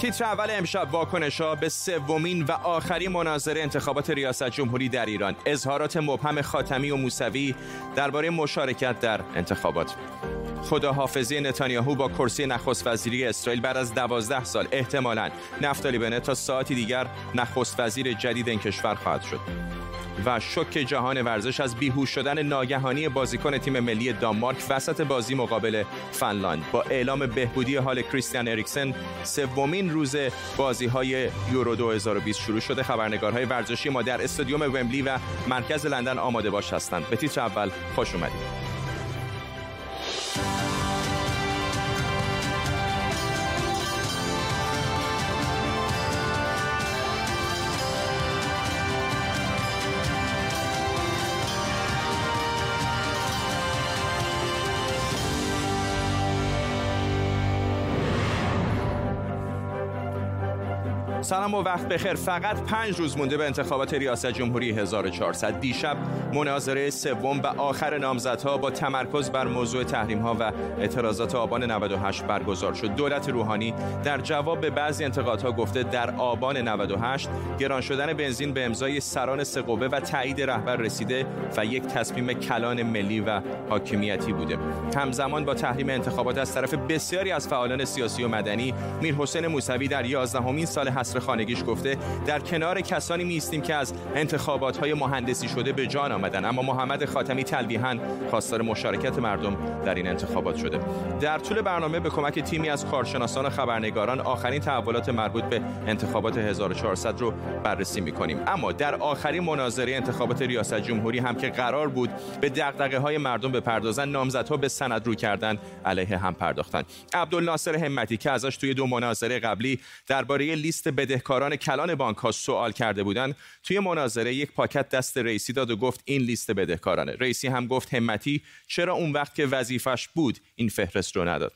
تیتر اول امشب واکنش ها به سومین و آخرین مناظره انتخابات ریاست جمهوری در ایران اظهارات مبهم خاتمی و موسوی درباره مشارکت در انتخابات. خداحافظی نتانیاهو با کرسی نخست وزیری اسرائیل بعد از دوازده سال احتمالاً نفتالی بنت تا ساعتی دیگر نخست وزیر جدید این کشور خواهد شد. و شک جهان ورزش از بیهوش شدن ناگهانی بازیکن تیم ملی دانمارک وسط بازی مقابل فنلاند. با اعلام بهبودی حال کریستیان اریکسن سومین روز بازی های یورو 2020 شروع شده. خبرنگارهای ورزشی ما در استادیوم ومبلی و مرکز لندن آماده باش هستند. به تیتر اول خوش اومدید. سلام و وقت بخیر. فقط پنج روز مونده به انتخابات ریاست جمهوری 1400 دیشب مناظره سوم و آخر نامزدها با تمرکز بر موضوع تحریم ها و اعتراضات آبان 98 برگزار شد. دولت روحانی در جواب به بعضی انتقادها گفته در آبان 98 گران شدن بنزین به امضای سران سقوبه و تایید رهبر رسیده و یک تصمیم کلان ملی و حاکمیتی بوده. همزمان با تحریم انتخابات از طرف بسیاری از فعالان سیاسی و مدنی میر حسین موسوی در 11 سال حصر خانگیش گفته در کنار کسانی میستیم که از انتخابات های مهندسی شده به جان آمدن. اما محمد خاتمی تلویحا خواستار مشارکت مردم در این انتخابات شده. در طول برنامه به کمک تیمی از کارشناسان و خبرنگاران آخرین تحولات مربوط به انتخابات 1400 رو بررسی می‌کنیم. اما در آخرین مناظره انتخابات ریاست جمهوری هم که قرار بود به دغدغه های مردم بپردازن نامزدها به سند رو کردن علیه هم پرداختن. عبدالناصر همتی که ازش توی دو مناظره قبلی درباره لیست بدهکاران کلان بانک ها سوال کرده بودند توی مناظره یک پاکت دست رئیسی داد و گفت این لیست بدهکارانه. رئیسی هم گفت همتی چرا اون وقت که وظیفش بود این فهرست رو نداد.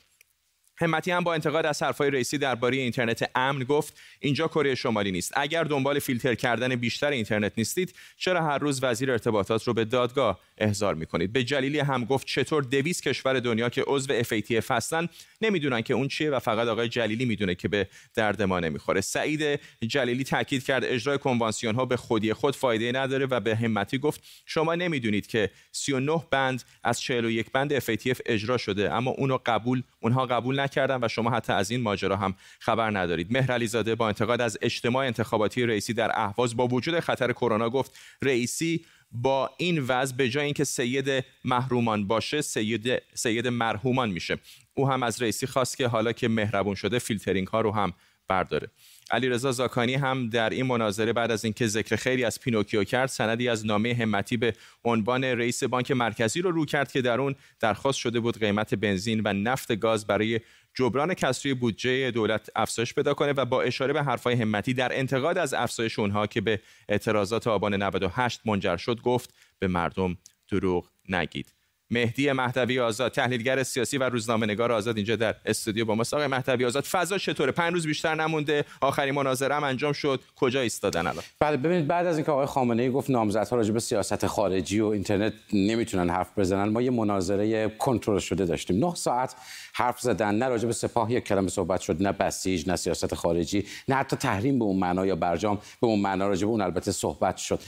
همتی هم با انتقاد از حرفهای رئیسی درباره اینترنت امن گفت اینجا کره شمالی نیست. اگر دنبال فیلتر کردن بیشتر اینترنت نیستید چرا هر روز وزیر ارتباطات رو به دادگاه احضار می‌کنید. به جلیلی هم گفت چطور دویست کشور دنیا که عضو FATF هستن نمی‌دونن که اون چیه و فقط آقای جلیلی می‌دونه که به درد ما نمی‌خوره. سعید جلیلی تاکید کرد اجرای کنوانسیون ها به خودی خود فایده نداره و به همتی گفت شما نمی‌دونید که 39 بند از 41 بند FATF اجرا شده اما اونو قبول اونها قبول نکردن و شما حتی از این ماجرا هم خبر ندارید. مهر زاده با انتقاد از اجتماع انتخاباتی رئیسی در اهواز با وجود خطر کرونا گفت رئیسی با این وضع به جای اینکه سید محرومان باشه سید سید مرحومان میشه. او هم از رئیسی خواست که حالا که مهربون شده فیلترینگ ها رو هم برداره. علیرضا زاکانی هم در این مناظره بعد از اینکه ذکر خیری از پینوکیو کرد سندی از نامه همتی به عنوان رئیس بانک مرکزی رو رو کرد که در اون درخواست شده بود قیمت بنزین و نفت گاز برای جبران کسری بودجه دولت افزایش پیدا کنه و با اشاره به حرفهای همتی در انتقاد از افزایش اونها که به اعتراضات آبان 98 منجر شد گفت به مردم دروغ نگید. مهدی مهدوی آزاد تحلیلگر سیاسی و روزنامه‌نگار آزاد اینجا در استودیو با ما آقای مهدوی آزاد فضا چطوره؟ پنج روز بیشتر نمونده آخرین مناظره هم انجام شد. کجا ایستادن الان؟ بله ببینید بعد از اینکه آقای خامنه ای گفت نامزدها راجع به سیاست خارجی و اینترنت نمی‌تونن حرف بزنن ما یه مناظره کنترل شده داشتیم. 9 ساعت حرف زدن نه راجع به سپاه یک کلمه صحبت شد نه بسیج نه سیاست خارجی نه حتی تحریم به اون معنا یا برجام به اون معنا راجع به اون البته صحبت شد.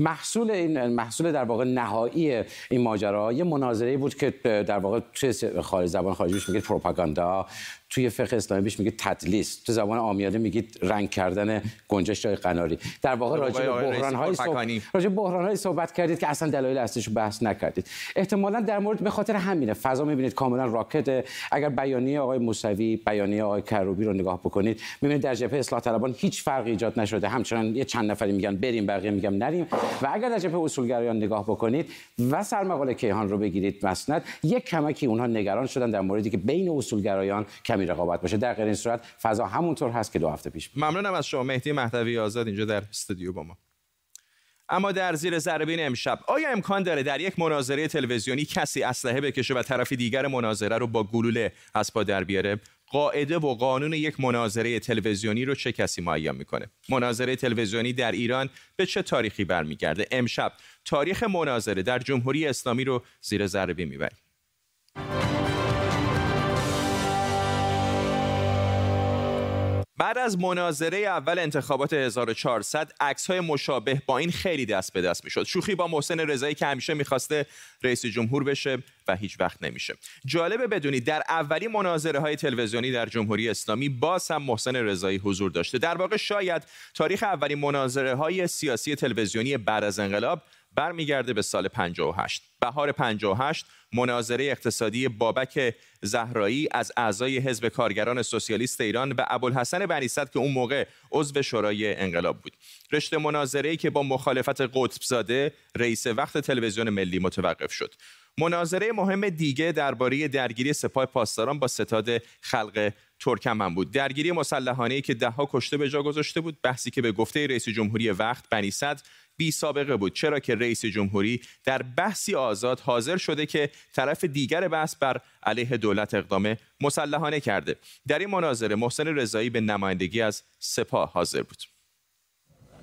محصول این محصول در واقع نهایی این ماجرا یه مناظره بود که در واقع توی خارج زبان خارجی میگه پروپاگاندا. توی فقه اسلامی بیش میگه تدلیس. تو زبان عامیانه میگید رنگ کردن گنجش جای قناری. در واقع راجع به بحران های صحبت راجع بحران های صحبت کردید که اصلا دلایل اصلیش بحث نکردید. احتمالا در مورد به خاطر همینه فضا می‌بینید کاملا راکت اگر بیانیه آقای موسوی بیانیه آقای کروبی رو نگاه بکنید می‌بینید در جبهه اصلاح طلبان هیچ فرقی ایجاد نشده. همچنان یه چند نفری میگن بریم بقیه میگم نریم. و اگر در جبهه اصولگرایان نگاه بکنید و سرمقاله کیهان رو بگیرید مسند یک کمکی اونها نگران شدن در موردی که بین اصولگرایان کمی رقابت باشه. در غیر این صورت فضا همونطور هست که دو هفته پیش ممنونم از شما. مهدی مهدوی آزاد اینجا در استودیو با ما. اما در زیر ذره امشب آیا امکان داره در یک مناظره تلویزیونی کسی اسلحه بکشه و طرف دیگر مناظره رو با گلوله از پا در بیاره؟ قاعده و قانون یک مناظره تلویزیونی رو چه کسی معین می‌کنه؟ مناظره تلویزیونی در ایران به چه تاریخی برمیگرده؟ امشب تاریخ مناظره در جمهوری اسلامی رو زیر ذره می‌بریم. بعد از مناظره اول انتخابات 1400 عکس های مشابه با این خیلی دست به دست می‌شد. شوخی با محسن رضایی که همیشه می‌خواسته رئیس جمهور بشه و هیچ وقت نمیشه. جالبه بدونید در اولی مناظره های تلویزیونی در جمهوری اسلامی باز هم محسن رضایی حضور داشته. در واقع شاید تاریخ اولین مناظره های سیاسی تلویزیونی بعد از انقلاب برمیگرده به سال 58 بهار 58 مناظره اقتصادی بابک زهرایی از اعضای حزب کارگران سوسیالیست ایران و ابوالحسن بنی که اون موقع عضو شورای انقلاب بود. رشته مناظره که با مخالفت قطب زاده رئیس وقت تلویزیون ملی متوقف شد. مناظره مهم دیگه درباره درگیری سپاه پاسداران با ستاد خلق ترکمن بود. درگیری مسلحانه که دهها کشته به جا گذاشته بود بحثی که به گفته رئیس جمهوری وقت بنی بی سابقه بود. چرا که رئیس جمهوری در بحثی آزاد حاضر شده که طرف دیگر بحث بر علیه دولت اقدام مسلحانه کرده. در این مناظره محسن رضایی به نمایندگی از سپاه حاضر بود.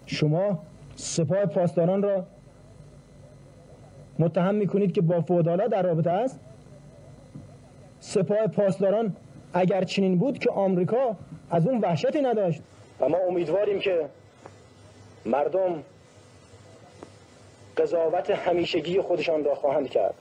شما سپاه پاسداران را متهم می‌کنید که با فودالا در رابطه است؟ سپاه پاسداران اگر چنین بود که آمریکا از اون وحشتی نداشت. و ما امیدواریم که مردم قضاوت همیشگی خودشان را خواهند کرد.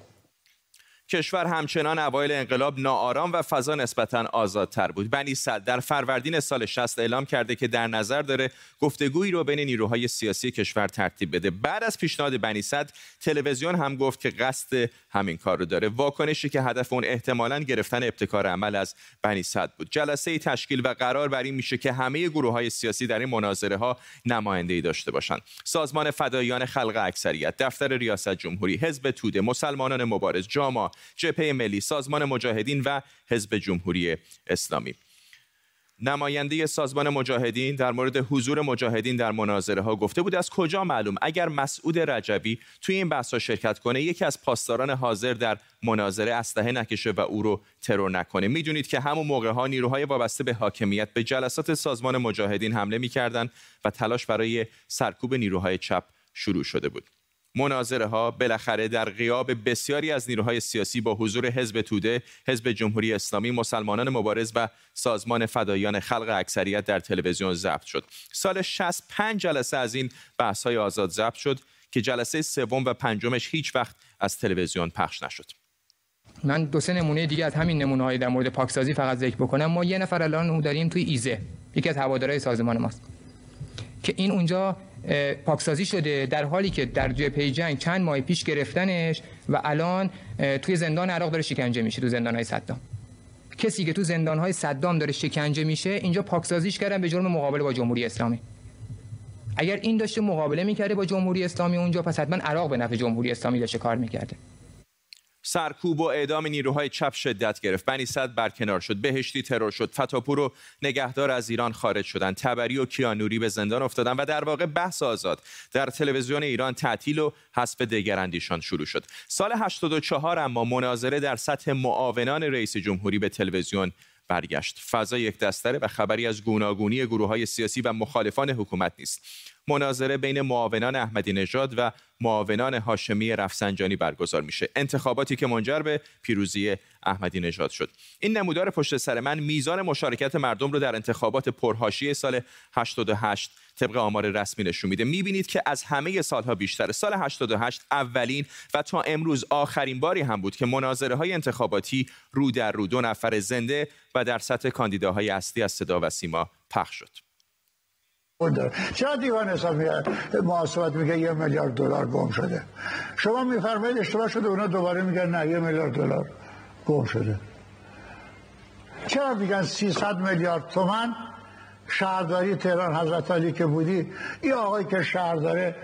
کشور همچنان اوایل انقلاب ناآرام و فضا نسبتا آزادتر بود. بنی صد در فروردین سال 60 اعلام کرده که در نظر داره گفتگویی رو بین نیروهای سیاسی کشور ترتیب بده. بعد از پیشنهاد بنی صد تلویزیون هم گفت که قصد همین کار رو داره. واکنشی که هدف اون احتمالا گرفتن ابتکار عمل از بنی صد بود. جلسه تشکیل و قرار بر این میشه که همه گروه های سیاسی در این مناظره ها نماینده داشته باشند. سازمان فدایان خلق اکثریت دفتر ریاست جمهوری حزب توده مسلمانان مبارز جاما جبهه ملی سازمان مجاهدین و حزب جمهوری اسلامی. نماینده سازمان مجاهدین در مورد حضور مجاهدین در مناظره ها گفته بود از کجا معلوم اگر مسعود رجبی توی این بحث شرکت کنه یکی از پاسداران حاضر در مناظره اسلحه نکشه و او رو ترور نکنه. می‌دونید که همون موقع ها نیروهای وابسته به حاکمیت به جلسات سازمان مجاهدین حمله می‌کردند و تلاش برای سرکوب نیروهای چپ شروع شده بود. مناظره ها بالاخره در غیاب بسیاری از نیروهای سیاسی با حضور حزب توده، حزب جمهوری اسلامی، مسلمانان مبارز و سازمان فدایان خلق اکثریت در تلویزیون ضبط شد. سال 65 جلسه از این بحث های آزاد ضبط شد که جلسه سوم و پنجمش هیچ وقت از تلویزیون پخش نشد. من دو سه نمونه دیگه از همین نمونه های در مورد پاکسازی فقط ذکر بکنم ما یه نفر الان داریم توی ایزه یکی از هوادارهای سازمان ماست که این اونجا پاکسازی شده در حالی که در جبهه جنگ چند ماه پیش گرفتنش و الان توی زندان عراق داره شکنجه میشه تو زندان های صدام. کسی که تو زندان های صدام داره شکنجه میشه اینجا پاکسازیش کردن به جرم مقابله با جمهوری اسلامی. اگر این داشته مقابله می‌کرده با جمهوری اسلامی اونجا پس حتما عراق به نفع جمهوری اسلامی داشته کار می‌کرده. سرکوب و اعدام نیروهای چپ شدت گرفت. بنی صد برکنار شد بهشتی ترور شد فتاپور و نگهدار از ایران خارج شدند. تبری و کیانوری به زندان افتادن و در واقع بحث آزاد در تلویزیون ایران تعطیل و حذف دگراندیشان شروع شد. سال 84 اما مناظره در سطح معاونان رئیس جمهوری به تلویزیون برگشت. فضا یک دستره و خبری از گوناگونی گروه های سیاسی و مخالفان حکومت نیست. مناظره بین معاونان احمدی نژاد و معاونان هاشمی رفسنجانی برگزار میشه. انتخاباتی که منجر به پیروزی احمدی نژاد شد. این نمودار پشت سر من میزان مشارکت مردم رو در انتخابات پرهاشی سال 88 طبق آمار رسمی نشون میده. می‌بینید که از همه سالها بیشتر. سال 88 اولین و تا امروز آخرین باری هم بود که مناظره های انتخاباتی رو در رو دو نفر زنده و در سطح کاندیداهای اصلی از صدا و سیما پخش شد. چرا دیوان حساب محاسبات میگه یه میلیارد دلار گم شده؟ شما میفرمایید اشتباه شده اونا دوباره میگن نه یه میلیارد دلار گم شده. چرا میگن 300 میلیارد تومن شهرداری تهران حضرت علی که بودی این آقایی که شهر داره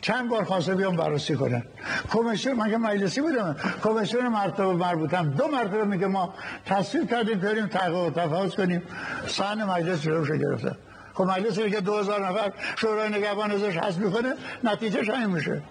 چند بار خواسته بیام بررسی کنن؟ کمیسیون مگه مجلسی بودم کمیسیون مرتبه مربوطم دو مرتبه میگه ما تصویر کردیم بریم تحقیق و تفاوض کنیم. سن مجلس رو گرفته. خب مجلس که دو هزار نفر شورای نگهبان ازش حذف می‌کنه نتیجهش همین میشه.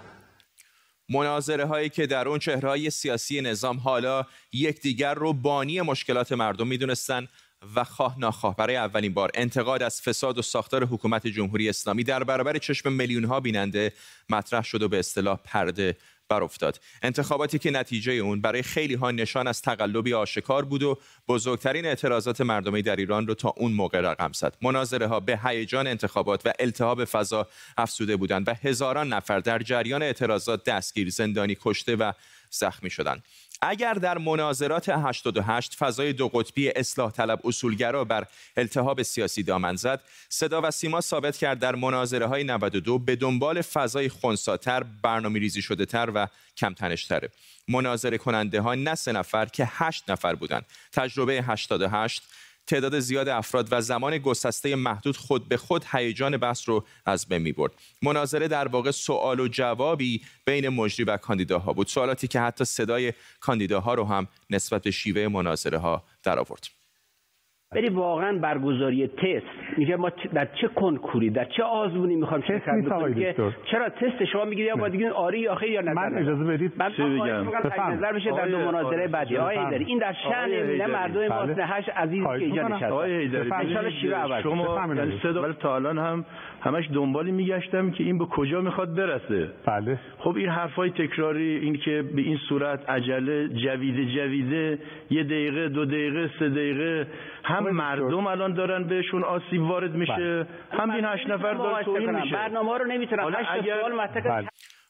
مناظره هایی که در اون چهرهای سیاسی نظام حالا یکدیگر رو بانی مشکلات مردم می‌دونستن. و خواه ناخواه. برای اولین بار انتقاد از فساد و ساختار حکومت جمهوری اسلامی در برابر چشم میلیون ها بیننده مطرح شد و به اصطلاح پرده برافتاد. انتخاباتی که نتیجه اون برای خیلی ها نشان از تقلبی آشکار بود و بزرگترین اعتراضات مردمی در ایران رو تا اون موقع رقم زد. مناظره ها به هیجان انتخابات و التهاب فضا افسوده بودند و هزاران نفر در جریان اعتراضات دستگیر زندانی کشته و زخمی شدند. اگر در مناظرات 88 فضای دو قطبی اصلاح طلب اصولگرا بر التهاب سیاسی دامن زد صدا و سیما ثابت کرد در مناظره های 92 به دنبال فضای خونساتر برنامه ریزی شده تر و کم تنشتره مناظره کننده ها نه سه نفر که هشت نفر بودند. تجربه 88 تعداد زیاد افراد و زمان گسسته محدود خود به خود هیجان بحث رو از بین می برد. مناظره در واقع سوال و جوابی بین مجری و کاندیداها بود. سوالاتی که حتی صدای کاندیداها رو هم نسبت به شیوه مناظره ها در آورد. ولی واقعا برگزاری تست. میگه ما در چه کنکوری در چه آزمونی می‌خوام تست که چرا تست شما میگید یا باید بگید آری یا خیر یا نه؟ من اجازه بدید. من چی بگم؟ نظر بشه در دو مناظره بعدی. آقای هیدری این در شأن نه مردم ماسن هشت عزیز که اینجا نشسته آقای هیدری شما در سه تا الان هم همش دنبالی میگشتم که این به کجا می‌خواد برسه بله خب این حرفای تکراری این که به این صورت عجله جویده جویده یه دقیقه دو دقیقه سه دقیقه هم مردم الان دارن بهشون آسیب وارد میشه بله. هم این هشت نفر داره توهین میشه برنامه رو نمی‌تونن هشت اگر... سوال بله.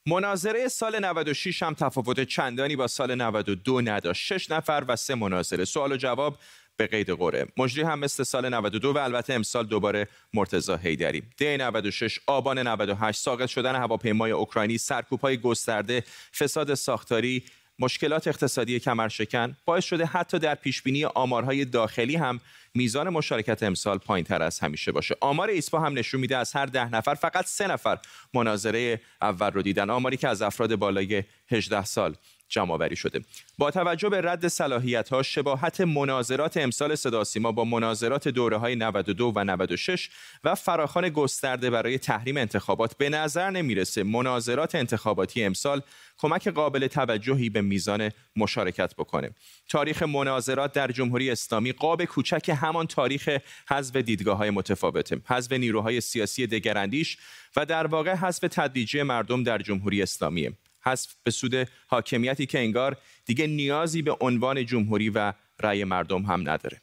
مناظره سال 96 هم تفاوت چندانی با سال 92 نداشت. شش نفر و سه مناظره. سوال و جواب به قید قره. مجری هم مثل سال 92 و البته امسال دوباره مرتضی حیدری. دی 96 آبان 98 ساقط شدن هواپیمای اوکراینی سرکوب‌های گسترده فساد ساختاری مشکلات اقتصادی کمرشکن باعث شده حتی در پیشبینی آمارهای داخلی هم میزان مشارکت امسال پایین تر از همیشه باشه. آمار ایسپا هم نشون میده از هر ده نفر فقط سه نفر مناظره اول رو دیدن آماری که از افراد بالای 18 سال جمع شده. با توجه به رد صلاحیت ها شباهت مناظرات امسال صدا سیما با مناظرات دوره های 92 و 96 و فراخان گسترده برای تحریم انتخابات به نظر نمی‌رسه. مناظرات انتخاباتی امسال کمک قابل توجهی به میزان مشارکت بکنه. تاریخ مناظرات در جمهوری اسلامی قاب کوچک همان تاریخ حذف دیدگاه های متفاوته. حذف نیروهای سیاسی دگراندیش و در واقع حذف تدریجی مردم در جمهوری اسلامی حذف به سود حاکمیتی که انگار دیگه نیازی به عنوان جمهوری و رأی مردم هم نداره.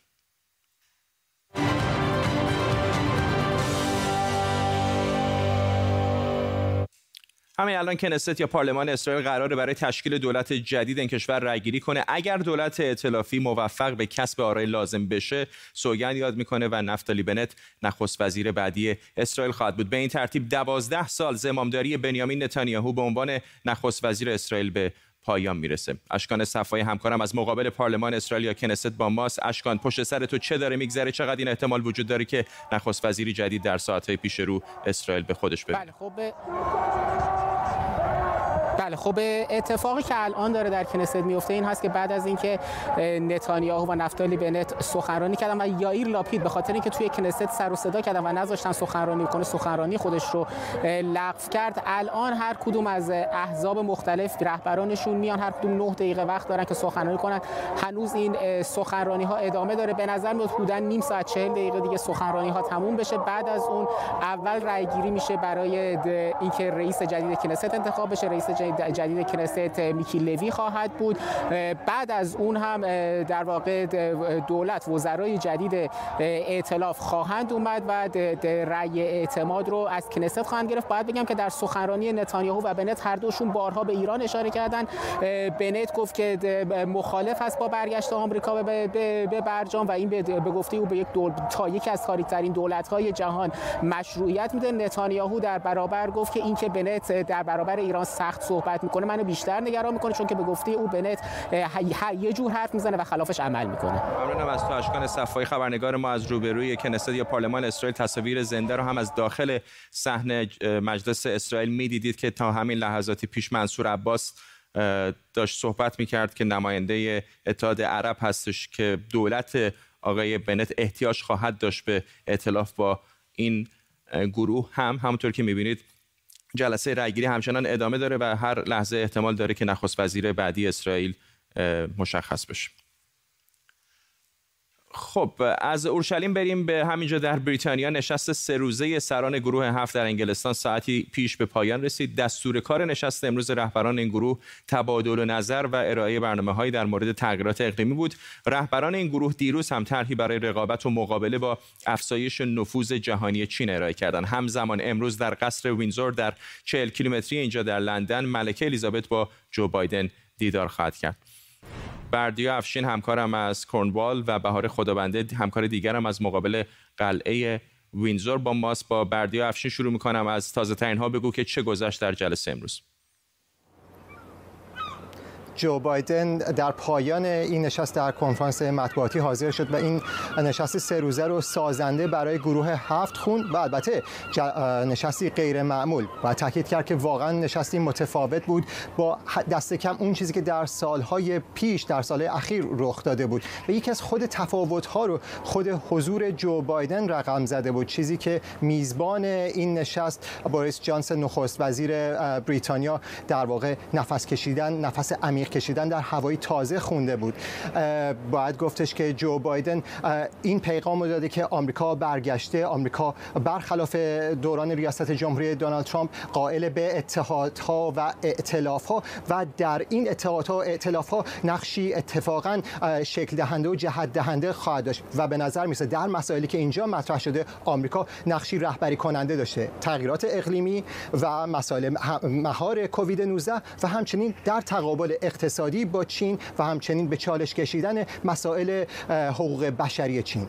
همین الان کنست یا پارلمان اسرائیل قراره برای تشکیل دولت جدید این کشور رأیگیری کنه. اگر دولت ائتلافی موفق به کسب آرای لازم بشه سوگند یاد می‌کنه و نفتالی بنت نخست وزیر بعدی اسرائیل خواهد بود. به این ترتیب دوازده سال زمامداری بنیامین نتانیاهو به عنوان نخست وزیر اسرائیل به پایان می‌رسه. اشکان صفای همکارم از مقابل پارلمان اسرائیل یا کنست با ماست. اشکان پشت سر تو چه داره میگذره؟ چقدر این احتمال وجود داره که نخست وزیری جدید در ساعتهای پیش رو اسرائیل به خودش ببینه؟ بله خب بله خب اتفاقی که الان داره در کنست میفته این هست که بعد از اینکه نتانیاهو و نفتالی بنت سخنرانی کردن و یائیر لاپید به خاطر اینکه توی کنست سر و صدا کردن و نذاشتن سخنرانی کنه سخنرانی خودش رو لغو کرد. الان هر کدوم از احزاب مختلف رهبرانشون میان هر کدوم 9 دقیقه وقت دارن که سخنرانی کنن. هنوز این سخنرانی ها ادامه داره. به نظر میاد حدود نیم ساعت 40 دقیقه دیگه سخنرانی ها تموم بشه. بعد از اون اول رای گیری میشه برای اینکه رئیس جدید کنست انتخاب بشه. رئیس جدید کنست میکی لوی خواهد بود. بعد از اون هم در واقع دولت وزرای جدید ائتلاف خواهند اومد و رأی اعتماد رو از کنست خواهند گرفت. باید بگم که در سخنرانی نتانیاهو و بنت هر دوشون بارها به ایران اشاره کردن بنت گفت که مخالف است با برگشت آمریکا به برجام و این به گفته او به یک دول... تا یکی از تاریخ‌ترین دولت‌های جهان مشروعیت میده. نتانیاهو در برابر گفت که اینکه بنت در برابر ایران سخت صحبت می‌کنه منو بیشتر نگران می‌کنه چون که به گفته او بنت یه جور حرف می‌زنه و خلافش عمل می‌کنه. ممنونم از تو اشکان صفایی. خبرنگار ما از روبروی کنست یا پارلمان اسرائیل تصاویر زنده رو هم از داخل صحنه مجلس اسرائیل می‌دیدید که تا همین لحظاتی پیش منصور عباس داشت صحبت می‌کرد که نماینده اتحاد عرب هستش که دولت آقای بنت احتیاج خواهد داشت به اطلاف با این گروه هم. همونطور که می‌بینید جلسه رأیگیری همچنان ادامه داره و هر لحظه احتمال داره که نخست وزیر بعدی اسرائیل مشخص بشه. خب از اورشلیم بریم به همینجا در بریتانیا. نشست سه روزه سران گروه هفت در انگلستان ساعتی پیش به پایان رسید. دستور کار نشست امروز رهبران این گروه تبادل نظر و ارائه برنامه هایی در مورد تغییرات اقلیمی بود. رهبران این گروه دیروز هم طرحی برای رقابت و مقابله با افزایش نفوذ جهانی چین ارائه کردند. همزمان امروز در قصر وینزور در 40 کیلومتری اینجا در لندن ملکه الیزابت با جو بایدن دیدار خواهد کرد. بردیا افشین همکارم از کرنوال و بهار خدابنده همکار دیگرم از مقابل قلعه وینزور با ماست. با بردیا افشین شروع می‌کنم. از تازه ترین ها بگو که چه گذشت در جلسه امروز. جو بایدن در پایان این نشست در کنفرانس مطبوعاتی حاضر شد و این نشست سه روزه رو سازنده برای گروه هفت خون و البته نشستی غیر معمول و تاکید کرد که واقعا نشستی متفاوت بود. با دست کم اون چیزی که در سالهای پیش در سال اخیر رخ داده بود. و یکی از خود تفاوت ها رو خود حضور جو بایدن رقم زده بود. چیزی که میزبان این نشست بوریس جانسن نخست وزیر بریتانیا در واقع نفس کشیدن نفس عمیق کشیدن در هوای تازه خونده بود. باید گفتش که جو بایدن این پیغام رو داده که آمریکا برگشته. آمریکا برخلاف دوران ریاست جمهوری دونالد ترامپ قائل به اتحادها و ائتلافها و در این اتحادها و ائتلافها نقشی اتفاقا شکل دهنده و جهت دهنده خواهد داشت و به نظر میسه در مسائلی که اینجا مطرح شده آمریکا نقشی رهبری کننده داشته. تغییرات اقلیمی و مسائل مهار کووید 19 و همچنین در تقابل اقتصادی با چین و همچنین به چالش کشیدن مسائل حقوق بشری چین.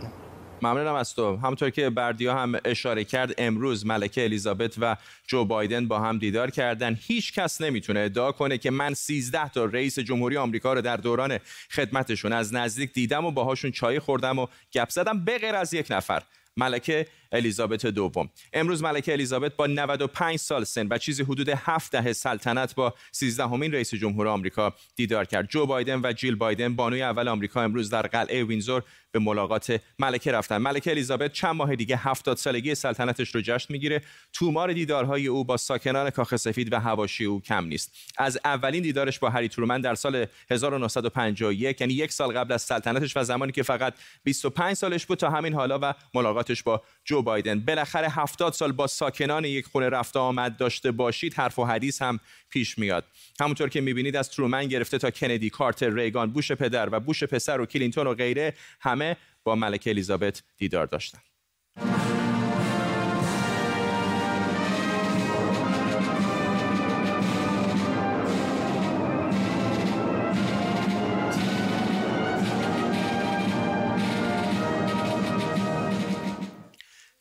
ممنونم از تو. همونطور که بردیا هم اشاره کرد امروز ملکه الیزابت و جو بایدن با هم دیدار کردن. هیچ کس نمی‌تونه ادعا کنه که من 13 تا رئیس جمهوری آمریکا رو در دوران خدمتشون از نزدیک دیدم و باهاشون چای خوردم و گپ زدم به غیر از یک نفر. ملکه الیزابت دوم. امروز ملکه الیزابت با 95 سال سن و چیزی حدود 7 دهه سلطنت با 13 همین رئیس جمهور آمریکا دیدار کرد. جو بایدن و جیل بایدن بانوی اول آمریکا امروز در قلعه وینزور به ملاقات ملکه رفتن ملکه الیزابت چند ماه دیگه 70 سالگی سلطنتش رو جشن می‌گیره. تومار دیدارهای او با ساکنان کاخ سفید و حواشی او کم نیست. از اولین دیدارش با هری ترومن در سال 1951 یعنی یک سال قبل از سلطنتش و زمانی که فقط 25 سالش بود تا همین حالا و ملاقاتش با جو بایدن. بالاخره 70 سال با ساکنان یک خونه رفت و آمد داشته باشید حرف و حدیث هم پیش میاد. همونطور که می‌بینید از ترومن گرفته تا کندی کارتر ریگان بوش پدر و بوش پسر و کلینتون و غیره همه با ملکه الیزابت دیدار داشتن.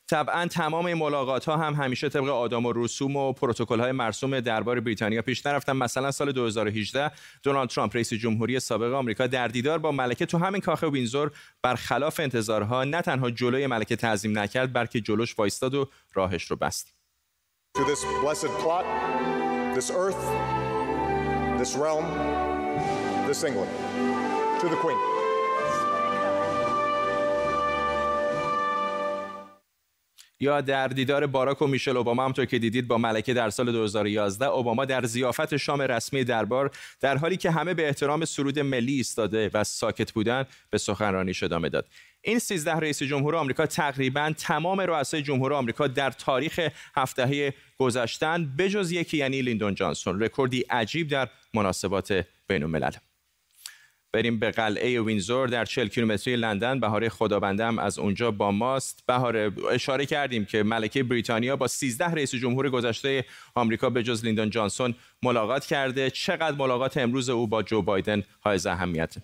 طبعا تمام ملاقات ها هم همیشه طبق آدام و رسوم و پروتکل های مرسوم دربار بریتانیا پیش نرفتن. مثلا سال 2018 دونالد ترامپ رئیس جمهوری سابق آمریکا در دیدار با ملکه تو همین کاخ وینزور برخلاف انتظارها نه تنها جلوی ملکه تعظیم نکرد بلکه جلوش وایستاد و راهش رو بست. یا در دیدار باراک و میشل اوباما همطور که دیدید با ملکه در سال 2011 اوباما در زیافت شام رسمی دربار در حالی که همه به احترام سرود ملی ایستاده و ساکت بودن به سخنرانیش ادامه داد. این 13 رئیس جمهور آمریکا تقریبا تمام رؤسای جمهور آمریکا در تاریخ هفته گذشتن بجز یکی یعنی لیندون جانسون. رکوردی عجیب در مناسبات بین الملل بریم به قلعه وینزور در 40 کیلومتری لندن. بهاره خدابنده هم از اونجا با ماست. بهاره اشاره کردیم که ملکه بریتانیا با 13 رئیس جمهور گذشته آمریکا به جز لیندون جانسون ملاقات کرده. چقدر ملاقات امروز او با جو بایدن های اهمیت.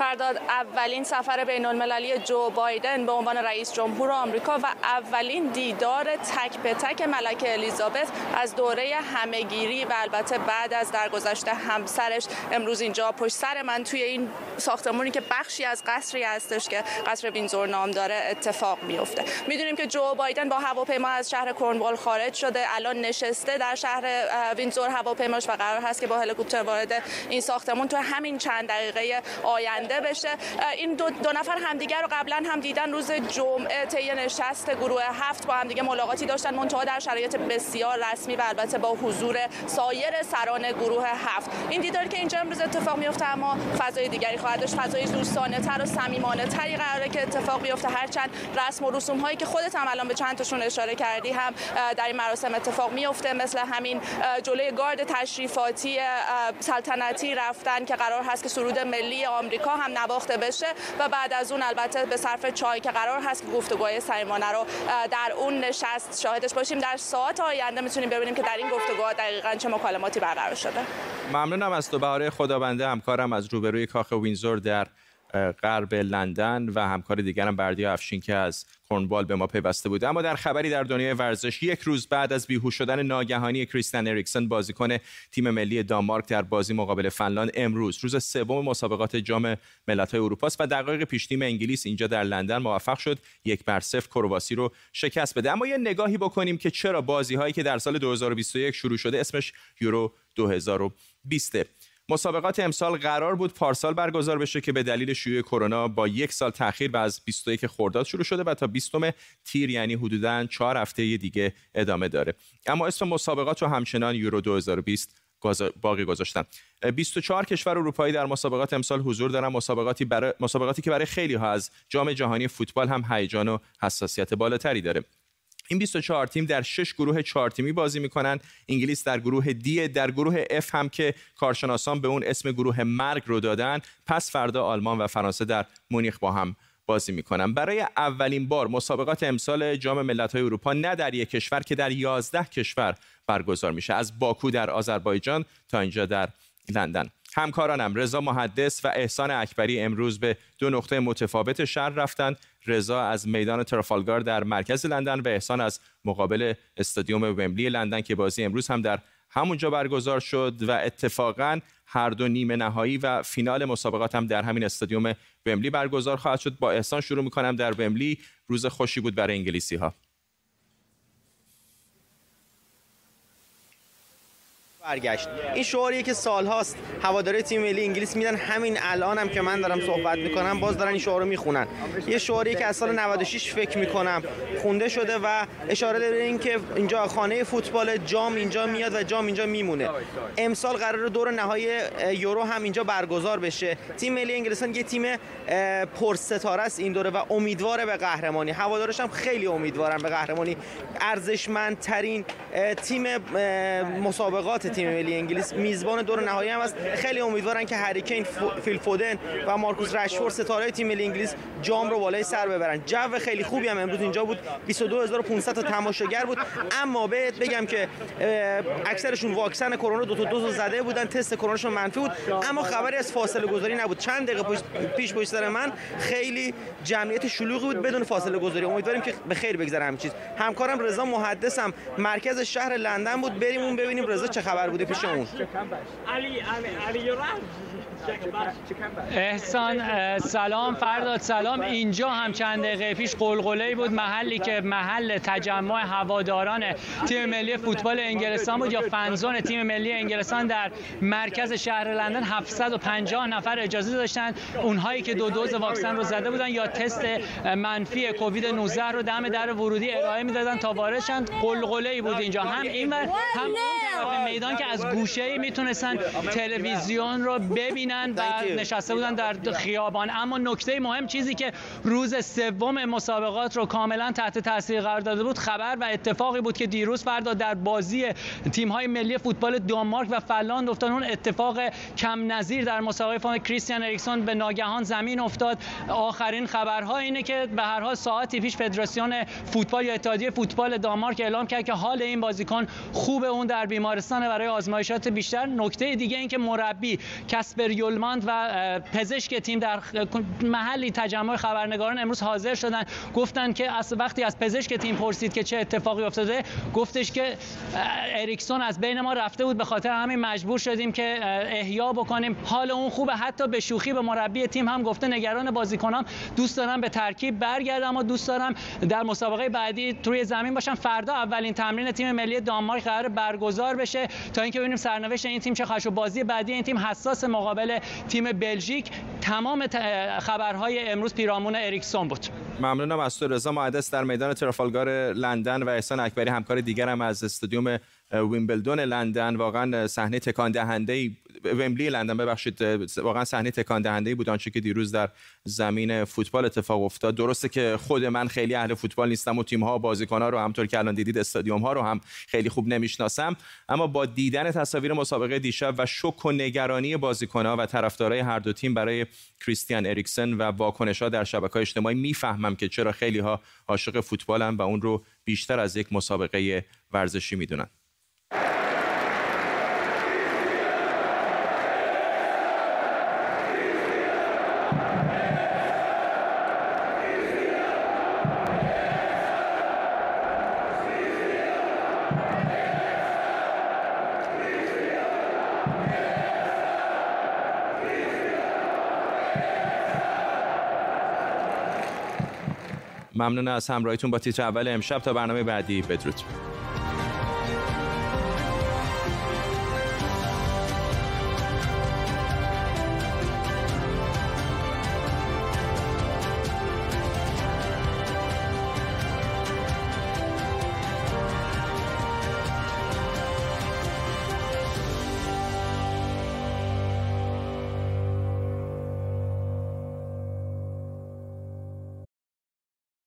فرداد اولین سفر بین المللی جو بایدن به عنوان رئیس جمهور آمریکا و اولین دیدار تک به تک ملکه الیزابت از دوره همهگیری و البته بعد از درگذشت همسرش. امروز اینجا پشت سر من توی این ساختمونی که بخشی از قصری هستش که قصر وینزور نام داره اتفاق میفته می‌دونیم که جو بایدن با هواپیما از شهر کرنوال خارج شده. الان نشسته در شهر وینزور هواپیماش و قرار هست که با هلیکوپتر وارد این ساختمون تو همین چند دقیقه آینده گوینده بشه. این دو, دو نفر همدیگر رو قبلا هم دیدن روز جمعه طی نشست گروه هفت با همدیگه ملاقاتی داشتن. منتها در شرایط بسیار رسمی و البته با حضور سایر سران گروه هفت. این دیداری که اینجا امروز اتفاق میفته اما فضای دیگری خواهد داشت. فضای دوستانه تر و صمیمانه تری قراره که اتفاق بیفته. هرچند رسم و رسوم هایی که خودت هم الان به چند تاشون اشاره کردی هم در این مراسم اتفاق میفته مثل همین جلوی گارد تشریفاتی سلطنتی رفتن که قرار هست که سرود ملی آمریکا هم نواخته بشه و بعد از اون البته به صرف چای که قرار هست که گفتگوهای صمیمانه رو در اون نشست شاهدش باشیم. در ساعت آینده می‌تونیم ببینیم که در این گفتگوها دقیقا چه مکالماتی برقرار شده. ممنونم از تو. بهاره خدابنده همکارم از روبروی کاخ وینزور در غرب لندن و همکار دیگرم بردیا افشین که از کرنوال به ما پیوسته بود اما در خبری در دنیای ورزش یک روز بعد از بیهوش شدن ناگهانی کریستین اریکسن بازیکن تیم ملی دانمارک در بازی مقابل فنلاند امروز روز سوم مسابقات جام ملت‌های اروپا است و دقایق پیش تیم انگلیس اینجا در لندن موفق شد یک بر صفر کرواسی رو شکست بده. اما یه نگاهی بکنیم که چرا بازی هایی که در سال 2021 شروع شده اسمش یورو 2020 مسابقات امسال قرار بود پارسال برگزار بشه که به دلیل شیوع کرونا با یک سال تاخیر و از 21 خرداد شروع شده و تا 20 تیر یعنی حدودا چهار هفته دیگه ادامه داره. اما اسم مسابقات رو همچنان یورو 2020 باقی گذاشتن. 24 کشور اروپایی در مسابقات امسال حضور دارن. مسابقاتی برای مسابقاتی که برای خیلی ها از جام جهانی فوتبال هم هیجان و حساسیت بالاتری داره. این 24 تیم در 6 گروه 4 تیمی بازی می‌کنن. انگلیس در گروه دی در گروه F هم که کارشناسان به اون اسم گروه مرگ رو دادن. پس فردا آلمان و فرانسه در مونیخ با هم بازی می‌کنن. برای اولین بار مسابقات امسال جام ملت‌های اروپا نه در یک کشور که در 11 کشور برگزار میشه. از باکو در آذربایجان تا اینجا در لندن. همکارانم رضا محدث و احسان اکبری امروز به دو نقطه متفاوت شهر رفتند. رضا از میدان ترافالگار در مرکز لندن و احسان از مقابل استادیوم ومبلی لندن که بازی امروز هم در همونجا برگزار شد و اتفاقا هر دو نیمه نهایی و فینال مسابقات هم در همین استادیوم ومبلی برگزار خواهد شد. با احسان شروع می‌کنم در ومبلی روز خوشی بود برای انگلیسی ها برگشت. این شعاریه که سالهاست هواداره تیم ملی انگلیس میدن. همین الانم هم که من دارم صحبت می‌کنم باز دارن این شعار رو می‌خونن. یه شعاریه که از سال 96 فکر می‌کنم خونده شده و اشاره داره این که اینجا خانه فوتبال جام اینجا میاد و جام اینجا میمونه. امسال قرار دور نهایی یورو هم اینجا برگزار بشه. تیم ملی انگلستان یه تیم پرستاره است این دوره و امیدواره به قهرمانی. هوادارش هم خیلی امیدوارن به قهرمانی. ارزشمندترین تیم مسابقات تیم ملی انگلیس میزبان دور نهایی هم است خیلی امیدوارن که هری کین فیل فودن و مارکوس رشفورد ستاره تیم ملی انگلیس جام رو بالای سر ببرن. جو خیلی خوبی هم امروز اینجا بود. 22500 تا تماشاگر بود. اما بهت بگم که اکثرشون واکسن کرونا دو تا دوز زده بودن. تست کروناشون منفی بود. اما خبری از فاصله گذاری نبود. چند دقیقه پیش پشت سر من خیلی جمعیت شلوغی بود بدون فاصله گذاری. امیدواریم که به خیر بگذره همین چیز. همکارم رضا محدثم مرکز شهر لندن بود. بریم اون ببینیم رضا چه خبر بوده پیش اون احسان سلام فرداد سلام. اینجا هم چند دقیقه پیش قلقله بود محلی که محل تجمع هواداران تیم ملی فوتبال انگلستان بود یا فنزون تیم ملی انگلستان در مرکز شهر لندن 750 نفر اجازه داشتن اونهایی که دو دوز واکسن رو زده بودن یا تست منفی کووید 19 رو دم در ورودی ارائه می‌دادن تا وارد شدن قلقله بود اینجا. هم این هم اون میدان که از گوشه می‌تونستن تلویزیون رو ببینن. و نشسته بودن در خیابان. اما نکته مهم چیزی که روز سوم مسابقات رو کاملا تحت تاثیر قرار داده بود خبر و اتفاقی بود که دیروز فردا در بازی تیم های ملی فوتبال دانمارک و فنلاند افتاد. اون اتفاق کم نظیر در مسابقه فان کریستیان اریکسون به ناگهان زمین افتاد. آخرین خبرها اینه که به هر حال ساعتی پیش فدراسیون فوتبال یا اتحادیه فوتبال دانمارک اعلام کرد که حال این بازیکن خوب اون در بیمارستان برای آزمایشات بیشتر نکته دیگه این که مربی کسپر یولماند و پزشک تیم در محلی تجمع خبرنگاران امروز حاضر شدن. گفتن که از وقتی از پزشک تیم پرسید که چه اتفاقی افتاده گفتش که اریکسون از بین ما رفته بود. به خاطر همین مجبور شدیم که احیا بکنیم. حال اون خوبه. حتی به شوخی به مربی تیم هم گفته نگران بازیکنام دوست دارم به ترکیب برگردم اما دوست دارم در مسابقه بعدی توی زمین باشم. فردا اولین تمرین تیم ملی دانمارک قرار برگزار بشه. تا اینکه ببینیم سرنوشت این تیم چه خواهد بازی بعدی این تیم حساس مقابل فوتبال تیم بلژیک تمام خبرهای امروز پیرامون اریکسون بود. ممنونم از تو رضا مهندس در میدان ترافالگار لندن و احسان اکبری همکار دیگرم از استادیوم ویمبلدون لندن. واقعا صحنه تکان دهنده ومبلی لندن ببخشید واقعا صحنه تکان دهنده بود آنچه که دیروز در زمین فوتبال اتفاق افتاد. درسته که خود من خیلی اهل فوتبال نیستم و تیم ها بازیکن ها رو همطور که الان دیدید استادیوم ها رو هم خیلی خوب نمی‌شناسم. اما با دیدن تصاویر مسابقه دیشب و شک و نگرانی بازیکن ها و طرفدارای هر دو تیم برای کریستیان اریکسن و واکنش ها در شبکه اجتماعی می‌فهمم که چرا خیلی ها عاشق فوتبالن و اون رو بیشتر از یک مسابقه ورزشی می‌دونن. ممنون از همراهیتون با تیتر اول امشب. تا برنامه بعدی بدرود.